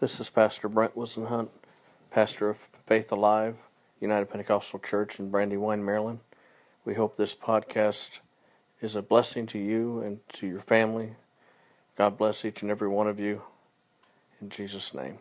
This is Pastor Brent Hunt, pastor of Faith Alive, United Pentecostal Church in Brandywine, Maryland. We hope this podcast is a blessing to you and to your family. God bless each and every one of you. In Jesus' name.